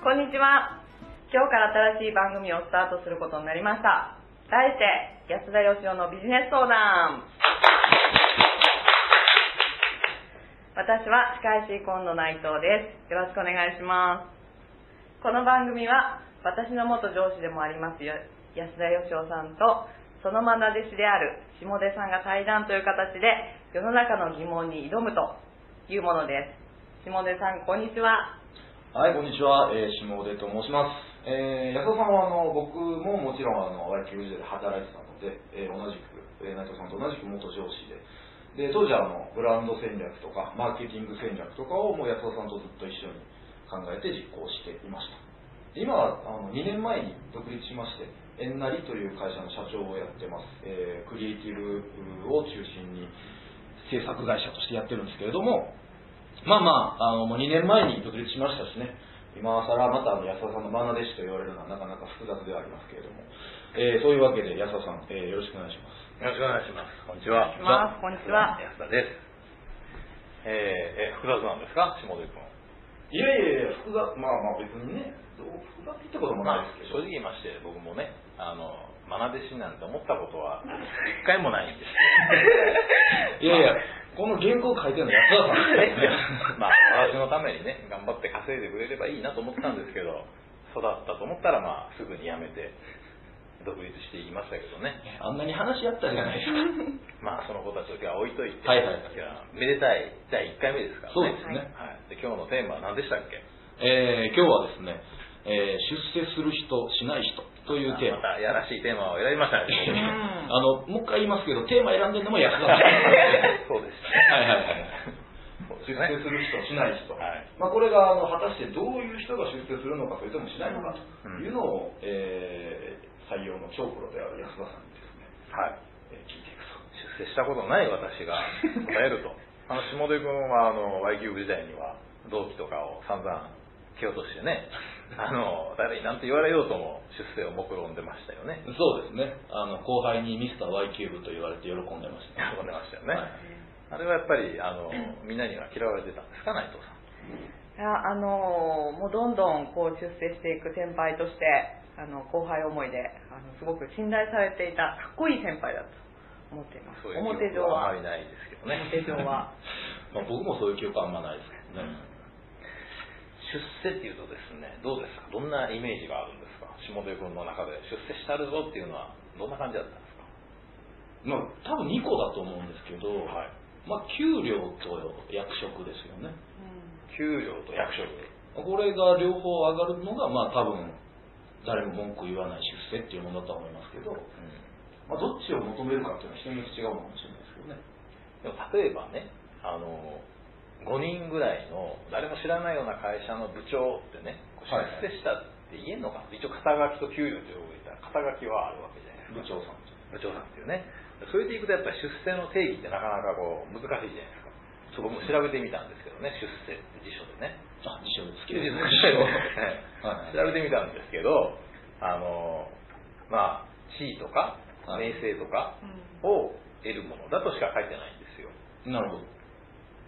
こんにちは。今日から新しい番組をスタートすることになりました。題して、安田義雄のビジネス相談。私は司会師今野内藤です。よろしくお願いします。この番組は、私の元上司でもあります安田義雄さんと、そのまな弟子である下出さんが対談という形で、世の中の疑問に挑むというものです。下出さん、こんにちは。はい、こんにちは、えー、下出と申します。えー、安田さんはあの僕ももちろんあのワイキュー時代で働いてたので、えー、同じく、えー、内藤さんと同じく元上司で、で当時はあのブランド戦略とかマーケティング戦略とかをもう安田さんとずっと一緒に考えて実行していました。今はあの2年前に独立しまして、エンナリという会社の社長をやってます。えー、クリエイティブを中心に制作会社としてやってるんですけれども、まあまあ、あのもう2年前に独立しましたしね、今更またあの安田さんのマナ弟子と言われるのはなかなか複雑ではありますけれども、えーそういうわけで安田さん、えーよろしくお願いします。よろしくお願いします。こんにちは。こんにちは安田です。えー、え複雑なんですか？下出君。いやいやいや、複雑、まあまあ別にね、どう複雑ってこともまあないですけど、正直言いまして、僕もね、あの、愛弟子なんて思ったことは一回もないんです。いやいや、この原稿書いてるの安 田さん。まあ、私のためにね、頑張って稼いでくれればいいなと思ったんですけど、育ったと思ったら、まあ、すぐに辞めて、独立していきましたけどね。あんなに話やったじゃないですか。まあ、その子たちは置いといて、はいはいはいじゃあめでたい第1回目ですからね。そうですねはい。で、今日のテーマは何でしたっけ？えー今日はですね、えー出世する人、しない人というテーマ。またやらしいテーマを選びましたね。あの、もう一回言いますけど、テーマ選んでるのも安田さん。そうでしたね。はいはいはい。出世する人、しない人、はいまあ、これがあの果たしてどういう人が出世するのか、それともしないのかというのを、えー採用の超プロである安田さんにですね、はい。えー聞いていくと。出世したことのない私が答えると。あの、下出君は、あの、Y キューブ時代には、同期とかを散々蹴落としてね、あの、誰になんて言われようとも出世を目論んでましたよね。そうですね。あの後輩にミスター Y キューブと言われて喜んでました。喜んでましたよね。はいあれはやっぱり、あの、みんなには嫌われてたんですか、内藤さん。いやあのもうどんどんこう出世していく先輩としてあの後輩思いであのすごく信頼されていたかっこいい先輩だと思っていますそういう表上記憶はあはまりないですけどね。表上は まあ、僕もそういう記憶はあんまないですけどね。出世っていうとですね、どうですか？どんなイメージがあるんですか？下出君の中で。出世したるぞっていうのはどんな感じだったんですか？まあ、多分2個だと思うんですけど、はい。まあ、給料と役職ですよね。給料と役職。これが両方上がるのが、まあ多分、誰も文句言わない出世っていうものだと思いますけど、まあ、どっちを求めるかっていうのは人によって違うのかもしれないですけどね。でも例えばね、あの、5人ぐらいの誰も知らないような会社の部長ってね、出世したって言えんのかな、一応肩書きと給料という言ったら肩書きはあるわけじゃないですか。部長さんと。部長さんっていうね。それでいくとやっぱり出世の定義ってなかなかこう難しいじゃないですか。そう僕も調べてみたんですけどね、出世って辞書でね。あ、辞書で好き辞です書ね。はい調べてみたんですけど、あの、まあ、地位とかはい名声とかを得るものだとしか書いてないんですよ。なるほど。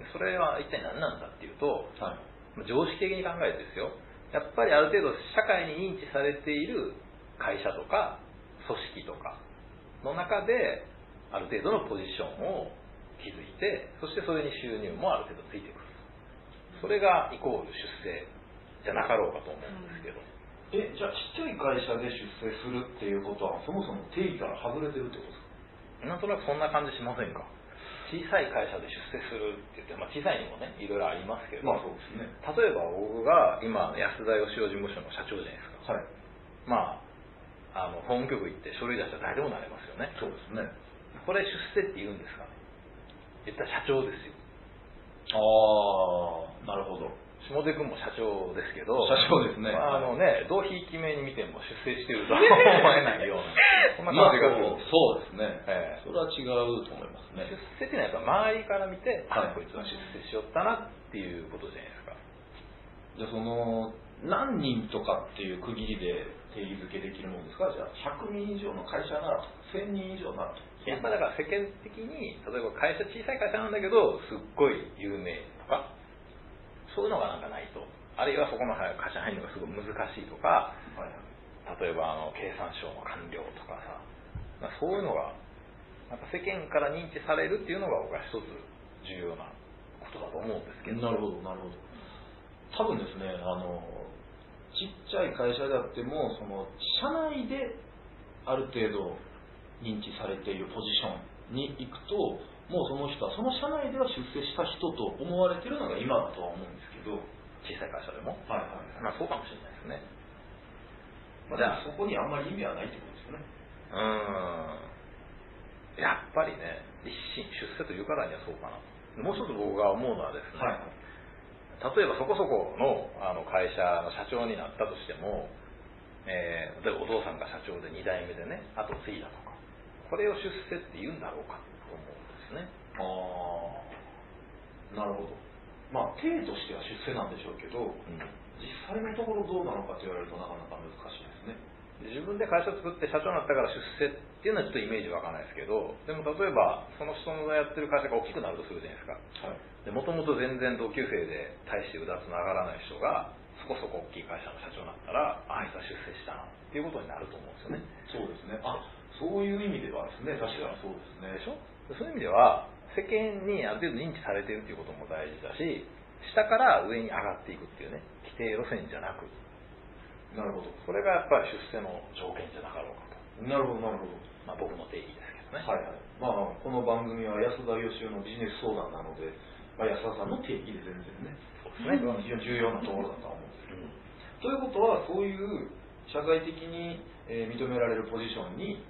でそれは一体何なんだっていうと、はい。常識的に考えてですよ、やっぱりある程度社会に認知されている会社とか組織とかの中で、ある程度のポジションを築いて、そしてそれに収入もある程度ついてくる。それがイコール出世じゃなかろうかと思うんですけど。え、じゃあちっちゃい会社で出世するっていうことは、そもそも定義から外れてるってことですか？なんとなくそんな感じしませんか？小さい会社で出世するって言って、まあ、小さいにもねいろいろありますけど、まあそうですね。例えば僕が今安田義雄事務所の社長じゃないですかはい。まああの法務局行って書類出したら誰でもなれますよねそうですね。これ出世って言うんですかね言ったら社長ですよああ、なるほど。下出君も社長ですけど社長ですねまあ、あのねどうひいき目に見ても出世してるとは思えないようなそんなまあ感じがするそうですね。ええそれは違うと思いますね。出世っていうのはやっぱ周りから見て、はいこいつは出世しよったなっていうことじゃないですかじゃあその、何人とかっていう区切りで定義づけできるものですかじゃあ100人以上の会社なら、1000人以上ならと。やっぱだから世間的に例えば会社小さい会社なんだけどすっごい有名そういうのがなんかないと。あるいはそこの会社入るのがすごい難しいとか、例えばあの経産省の官僚とかさ、まあそういうのがなんか世間から認知されるっていうのが僕は一つ重要なことだと思うんですけど。なるほどなるほど。多分ですねあのちっちゃい会社であってもその社内である程度認知されているポジションに行くともうその人はその社内では出世した人と思われてるのが今だとは思うんですけど小さい会社でも、はいはい。まあそうかもしれないですね。まあ、でもそこにあんまり意味はないってことですよね。うーん。やっぱりね立身出世というからにはそうかなもう一つ僕が思うのはですね、はい。例えばそこそこのあの会社の社長になったとしても、えー例えばお父さんが社長で2代目でね後継いだとかこれを出世って言うんだろうかですね。ああなるほど。まあ体としては出世なんでしょうけど実際のところどうなのかと言われるとなかなか難しいですね。自分で会社作って社長になったから出世っていうのはちょっとイメージわかんないですけどでも例えばその人のやってる会社が大きくなるとするじゃないですか。はい。でもともと全然同級生で大してうだつの上がらない人がそこそこ大きい会社の社長になったらああいつは出世したなっていうことになると思うんですよね。そうですね。あそういう意味ではですね確かにそうですね。でしょ？そういう意味では世間にある程度認知されているということも大事だし下から上に上がっていくっていうね規定路線じゃなく。なるほど。それがやっぱり出世の条件じゃなかろうかと、なるほどなるほど。まあ、僕の定義ですけどね、はいはい。まあこの番組は安田義雄のビジネス相談なので、まあ、安田さんの定義で全然ねそうですね。非常に重要なところだとは思うんですけど。うんということはそういう社会的に、えー認められるポジションに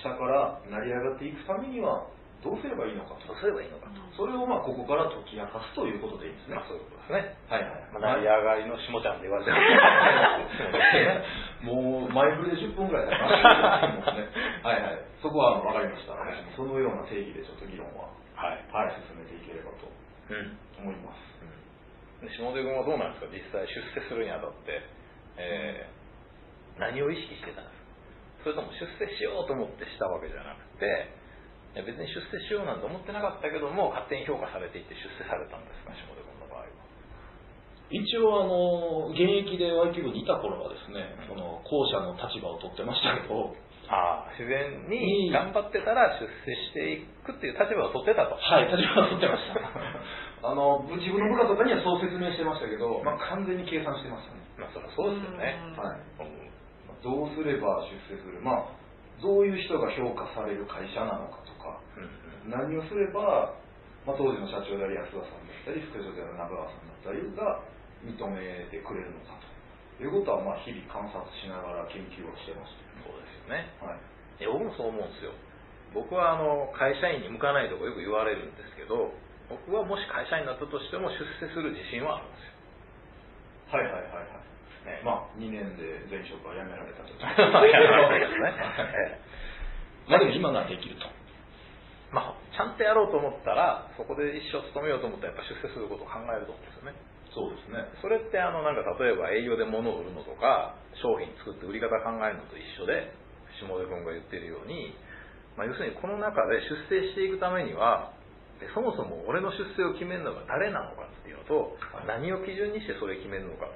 下から成り上がっていくためにはどうすればいいのかと。どうすればいいのかと、それをまあここから解き明かすということでいいんですね。まあ、そういうことですね、はいはいまあ、成り上がりの下ちゃんって言われてるもう前振りで10分ぐらい経ちましたけどもねはいはい。そこは分かりました。そのような定義でちょっと議論は。はい、はい。進めていければと。うん。思います。で下出君はどうなんですか？実際出世するにあたって、えー何を意識してたんですか？それとも出世しようと思ってしたわけじゃなくて別に出世しようなんて思ってなかったけども勝手に評価されていて出世されたんですか下出君の場合は。一応あの現役で Y キューブにいた頃はですね、その後者の立場を取ってましたけど。ああ自然に頑張ってたら出世していくっていう立場を取ってたと。はい立場を取ってました。あの自分の部下とかにはそう説明してましたけど、まあ、完全に計算してましたね。まあそりゃそうですよね。うん。はい。うん。どうすれば出世する。まあどういう人が評価される会社なのか。とか。うん何をすれば、まあ、当時の社長である安田さんだったり副社長である中川さんだったりが認めてくれるのかということはまあ日々観察しながら研究をしてましそうですよね。た、はい、いや僕もそう思うんですよ。僕はあの会社員に向かないとかよく言われるんですけど僕はもし会社員になったとしても出世する自信はあるんですよ。はいはいはいはい。ね。まあ2年で前職は辞められたと。まあでも今ならできるとまあ、ちゃんとやろうと思ったらそこで一生勤めようと思ったらやっぱ出世することを考えると思うんですよね。そうですね。それってあのなんか例えば営業で物を売るのとか商品作って売り方考えるのと一緒で下出君が言ってるように、まあ、要するにこの中で出世していくためにはでそもそも俺の出世を決めるのが誰なのかっていうのと、はい。何を基準にしてそれを決めるのかっ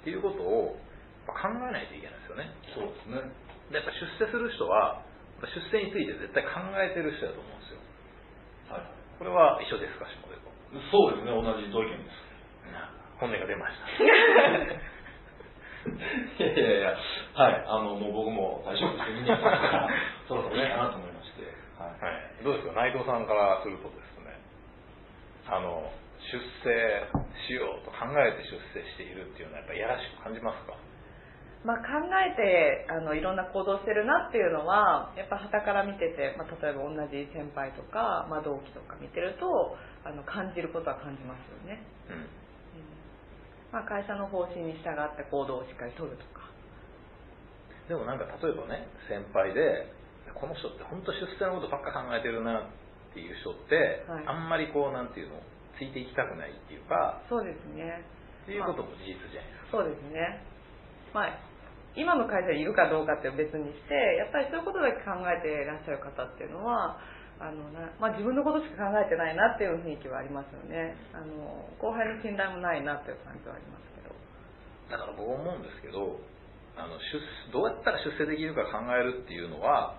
ていうことをまあ考えないといけないですよね。そうですね。でやっぱ出世する人は出世について絶対考えてる人だと思うんですよ。はい。これは一緒ですか下出君そうですね同じ同意見です。本音が出ました。いやいやいや、はい、あの、もう僕も大丈夫です2年経ったから、そろそろいいかなと思いまして、はい。はい、どうですか？内藤さんからするとですね。あの出世しようと考えて出世しているっていうのはやっぱりやらしく感じますか？まあ、考えてあのいろんな行動してるなっていうのはやっぱ傍から見てて、まあ、例えば同じ先輩とか、まあ、同期とか見てるとあの感じることは感じますよね、うん。うん。まあ、会社の方針に従って行動をしっかり取るとか。でもなんか例えばね先輩でこの人って本当出世のことばっか考えてるなっていう人って、はい。あんまりこうなんていうのついていきたくないっていうかそうですね。っていうことも事実じゃないですか。そうですね。まあ今の会社にいるかどうかって別にしてやっぱりそういうことだけ考えていらっしゃる方っていうのはあのな、まあ、自分のことしか考えてないなっていう雰囲気はありますよね。あの後輩の信頼もないなという感じはありますけど。だから僕思うんですけどあの出どうやったら出世できるか考えるっていうのは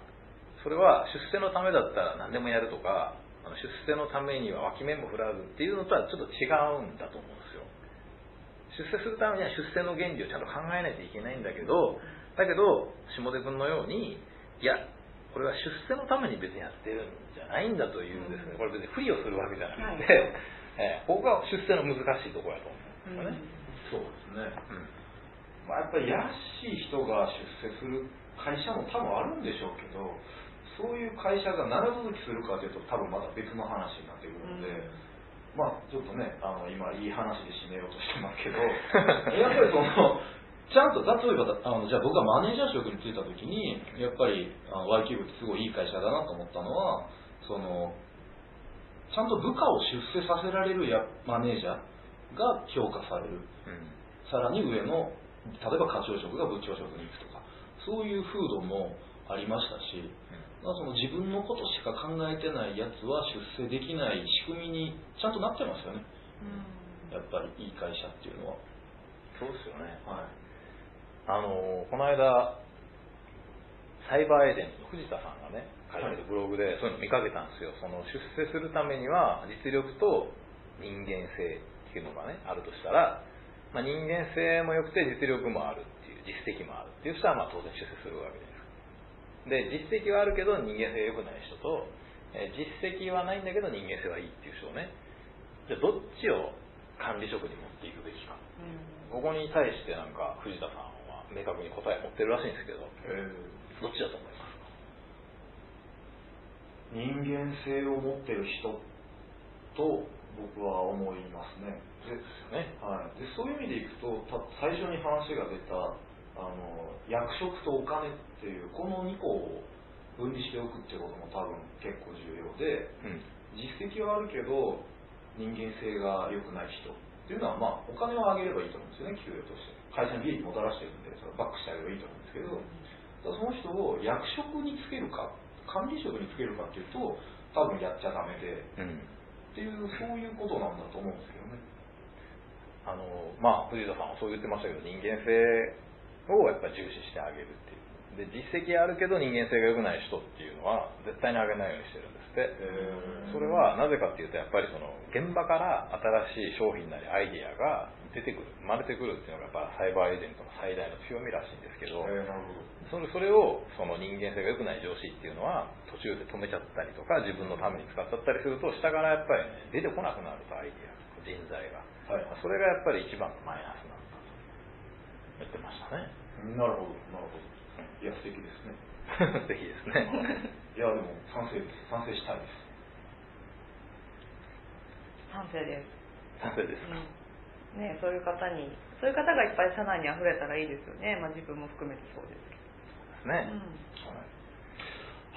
それは出世のためだったら何でもやるとかあの出世のためには脇目も振らずっていうのとはちょっと違うんだと思うんですよ。出世するためには出世の原理をちゃんと考えないといけないんだけどだけど下出君のようにいやこれは出世のために別にやってるんじゃないんだというですね、これ別に不利をするわけじゃなくて、はい、えー、ここが出世の難しいところやと思うんですよね、そうですね、まあ、やっぱりやらしい人が出世する会社も多分あるんでしょうけどそういう会社が長続きするかというと多分また別の話になってくるので、まあちょっとねあの今いい話で締めようとしてますけど。やっぱりそのちゃんと例えばあのじゃあ僕がマネージャー職に就いた時にやっぱり Y キューブってすごいいい会社だなと思ったのはそのちゃんと部下を出世させられるやマネージャーが評価される、うん、さらに上の例えば課長職が部長職に行くとかそういう風土もありましたし、うん、その自分のことしか考えてないやつは出世できない仕組みにちゃんとなってますよね、うん、やっぱりいい会社っていうのは。そうですよね。はい。あのこの間サイバーエージェントの藤田さんがね書いてるブログでそういうの見かけたんですよ。その出世するためには実力と人間性っていうのがねあるとしたら、まあ、人間性も良くて実力もあるっていう実績もあるっていう人はまあ当然出世するわけですで実績はあるけど人間性良くない人と、え実績はないんだけど人間性はいいっていう人をね。じゃあどっちを管理職に持っていくべきか、うん、ここに対してなんか藤田さん明確に答え持ってるらしいんですけど、どっちだと思いますか？人間性を持ってる人と僕は思いますね。でね。はい、でそういう意味でいくと最初に話が出たあの役職とお金っていうこの2個を分離しておくっていうことも多分結構重要で、うん、実績はあるけど人間性が良くない人っていうのは、まあ、お金をあげればいいと思うんですよね給与として。会社に利益もたらしてるんでそれバックしてあげればいいと思うんですけど、その人を役職につけるか管理職につけるかっていうと多分やっちゃダメで、うん、っていうそういうことなんだと思うんですけどね。あのまあ藤田さんはそう言ってましたけど人間性をやっぱり重視してあげるっていう。で実績あるけど人間性が良くない人っていうのは絶対にあげないようにしてるんですって。それはなぜかっていうとやっぱりその現場から新しい商品なりアイディアが出てくる。生まれてくるっていうのがやっぱサイバーエージェントの最大の強みらしいんですけど、それそれをその人間性が良くない上司っていうのは途中で止めちゃったりとか自分のために使っちゃったりすると下からやっぱりね出てこなくなるとアイディア人材が、はい、それがやっぱり一番のマイナスな言ってましたね。なるほどなるほど。いや素敵ですね。素敵ですね。いやでも賛成です。賛成したいです。賛成です。賛成ですか、うん。ね、そういう方にそういう方がいっぱい社内に溢れたらいいですよね、まあ、自分も含めてそうですけど。ね、うん、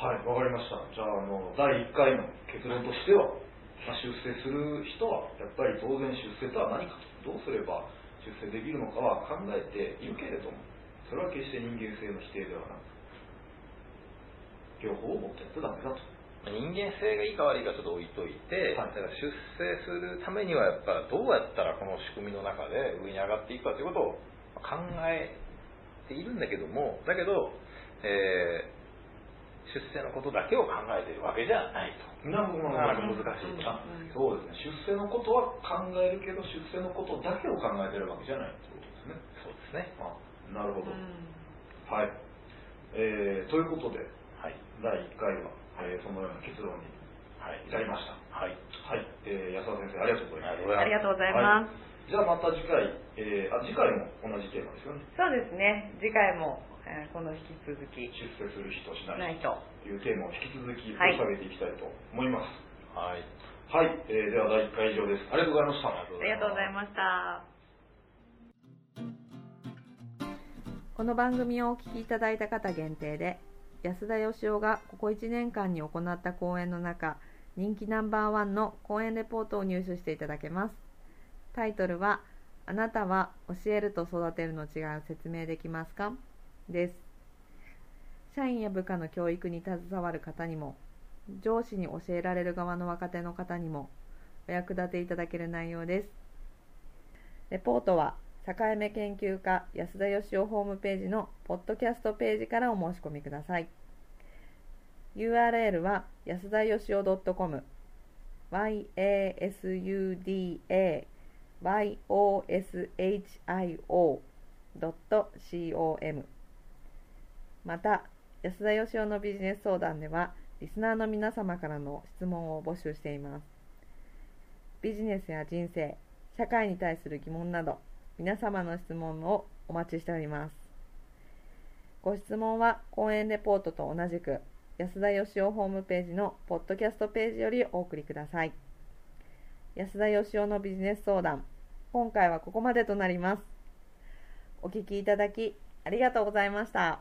はい。わ、はい、かりました。じゃああの第1回の結論としては、まあ、出世する人はやっぱり当然出世とは何かと。どうすれば出世できるのかは考えているけれどもそれは決して人間性の否定ではなく両方を持ってやってダメだと人間性がいいか悪いかちょっと置いといて、はい、だから出世するためにはやっぱどうやったらこの仕組みの中で上に上がっていくかということを考えているんだけどもだけど、えー、出世のことだけを考えているわけじゃないと。なるほどなかなか難しいと、そうですね出世のことは考えるけど出世のことだけを考えてるわけじゃないということですねそうですねあなるほど、はい、えー、ということで、はい、第1回はえー、そのような結論に至りました。はい。はい。えー、安田先生、ありがとうございます。ありがとうございます。じゃあまた次回、えー、あ次回も同じテーマですよね。そうですね。次回も、えー、この引き続き出世する人しない人というテーマを引き続き掘り下げていきたいと思います。はい。はい、えー、では第1回以上です。ありがとうございました。ありがとうございました。この番組をお聞きいただいた方限定で安田義雄がここ1年間に行った講演の中人気ナンバーワンの講演レポートを入手していただけますタイトルは「あなたは教えると育てるの違いを説明できますか?」です。社員や部下の教育に携わる方にも上司に教えられる側の若手の方にもお役立ていただける内容です。レポートは境目研究家安田義雄ホームページのポッドキャストページからお申し込みください。URL は安田義雄 .com yasudayoshio.com また安田義雄のビジネス相談ではリスナーの皆様からの質問を募集しています。ビジネスや人生社会に対する疑問など皆様の質問をお待ちしております。ご質問は講演レポートと同じく安田義雄ホームページのポッドキャストページよりお送りください。安田義雄のビジネス相談今回はここまでとなります。お聞きいただきありがとうございました。